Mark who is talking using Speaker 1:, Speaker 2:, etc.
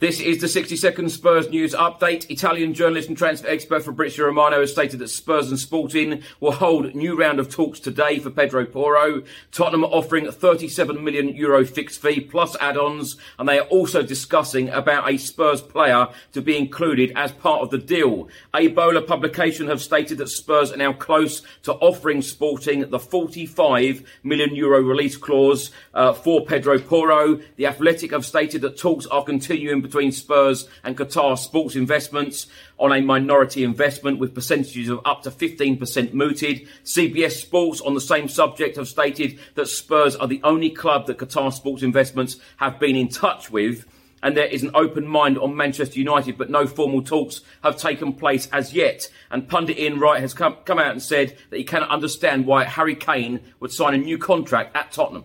Speaker 1: This is the 60 second Spurs news update. Italian journalist and transfer expert Fabrizio Romano has stated that Spurs and Sporting will hold new round of talks today for Pedro Porro. Tottenham are offering 37 million euro fixed fee plus add-ons, and they are also discussing about a Spurs player to be included as part of the deal. A Bola publication have stated that Spurs are now close to offering Sporting the 45 million euro release clause uh, for Pedro Porro. The Athletic have stated that talks are continuing between Spurs and Qatar Sports Investments on a minority investment with percentages of up to 15% mooted. CBS Sports on the same subject have stated that Spurs are the only club that Qatar Sports Investments have been in touch with and there is an open mind on Manchester United, but no formal talks have taken place as yet. And pundit Ian Wright has come, come out and said that he cannot understand why Harry Kane would sign a new contract at Tottenham.